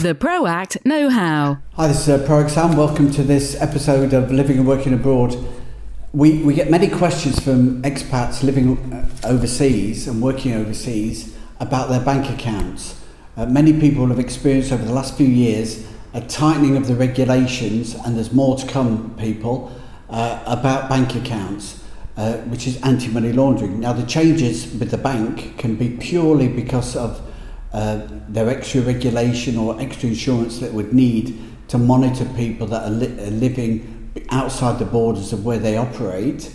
The ProAct Know How. Hi, this is uh, ProAct Sam. Welcome to this episode of Living and Working Abroad. We, we get many questions from expats living uh, overseas and working overseas about their bank accounts. Uh, many people have experienced over the last few years a tightening of the regulations, and there's more to come, people, uh, about bank accounts, uh, which is anti money laundering. Now, the changes with the bank can be purely because of uh, their extra regulation or extra insurance that would need to monitor people that are, li are living outside the borders of where they operate.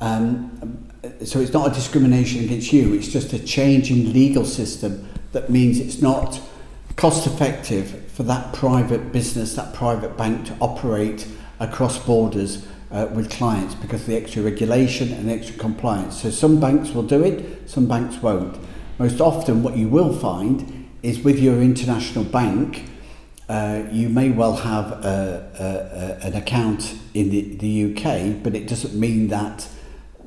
Um, so it's not a discrimination against you, it's just a change in legal system that means it's not cost effective for that private business, that private bank to operate across borders uh, with clients because of the extra regulation and extra compliance. So some banks will do it, some banks won't. Most often, what you will find is with your international bank, uh, you may well have a, a, a, an account in the, the UK, but it doesn't mean that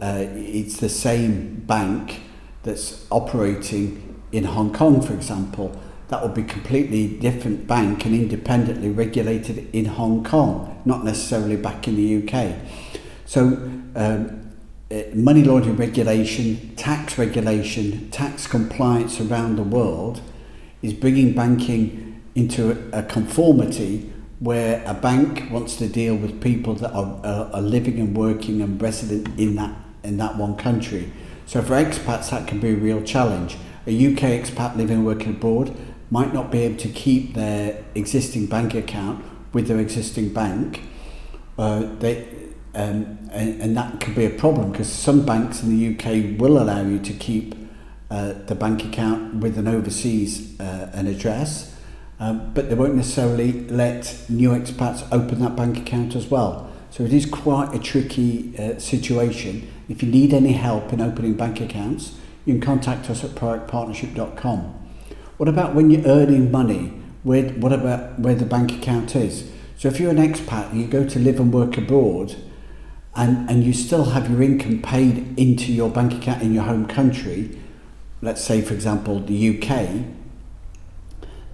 uh, it's the same bank that's operating in Hong Kong, for example. That would be completely different bank and independently regulated in Hong Kong, not necessarily back in the UK. So um, money laundering regulation, tax regulation, tax compliance around the world is bringing banking into a, conformity where a bank wants to deal with people that are, are, are living and working and resident in that in that one country. So for expats, that can be a real challenge. A UK expat living and working abroad might not be able to keep their existing bank account with their existing bank. Uh, they, um, and, and that could be a problem because some banks in the UK will allow you to keep uh, the bank account with an overseas uh, an address, um, but they won't necessarily let new expats open that bank account as well. So it is quite a tricky uh, situation. If you need any help in opening bank accounts, you can contact us at proactpartnership.com. What about when you're earning money? Where, what about where the bank account is? So if you're an expat and you go to live and work abroad, and, and you still have your income paid into your bank account in your home country, let's say, for example, the UK,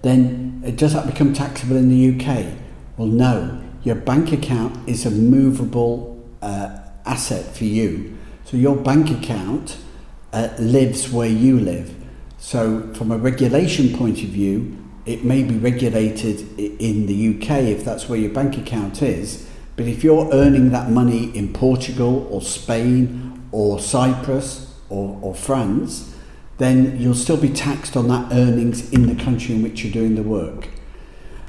then does that become taxable in the UK? Well, no. Your bank account is a movable uh, asset for you. So your bank account uh, lives where you live. So, from a regulation point of view, it may be regulated in the UK if that's where your bank account is but if you're earning that money in Portugal or Spain or Cyprus or, or France, then you'll still be taxed on that earnings in the country in which you're doing the work.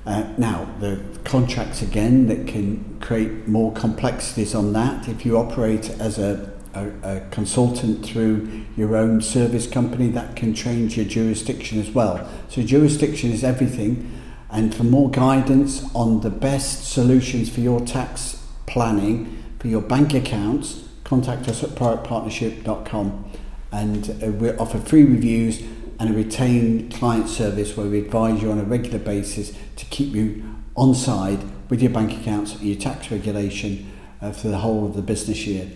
Uh, now, the contracts again that can create more complexities on that. If you operate as a, a, a consultant through your own service company, that can change your jurisdiction as well. So, jurisdiction is everything and for more guidance on the best solutions for your tax planning, for your bank accounts, contact us at proactpartnership.com and uh, we offer free reviews and a retained client service where we advise you on a regular basis to keep you on side with your bank accounts and your tax regulation uh, for the whole of the business year.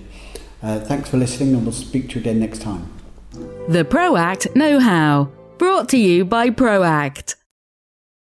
Uh, thanks for listening and we'll speak to you again next time. The ProAct Know How, brought to you by ProAct.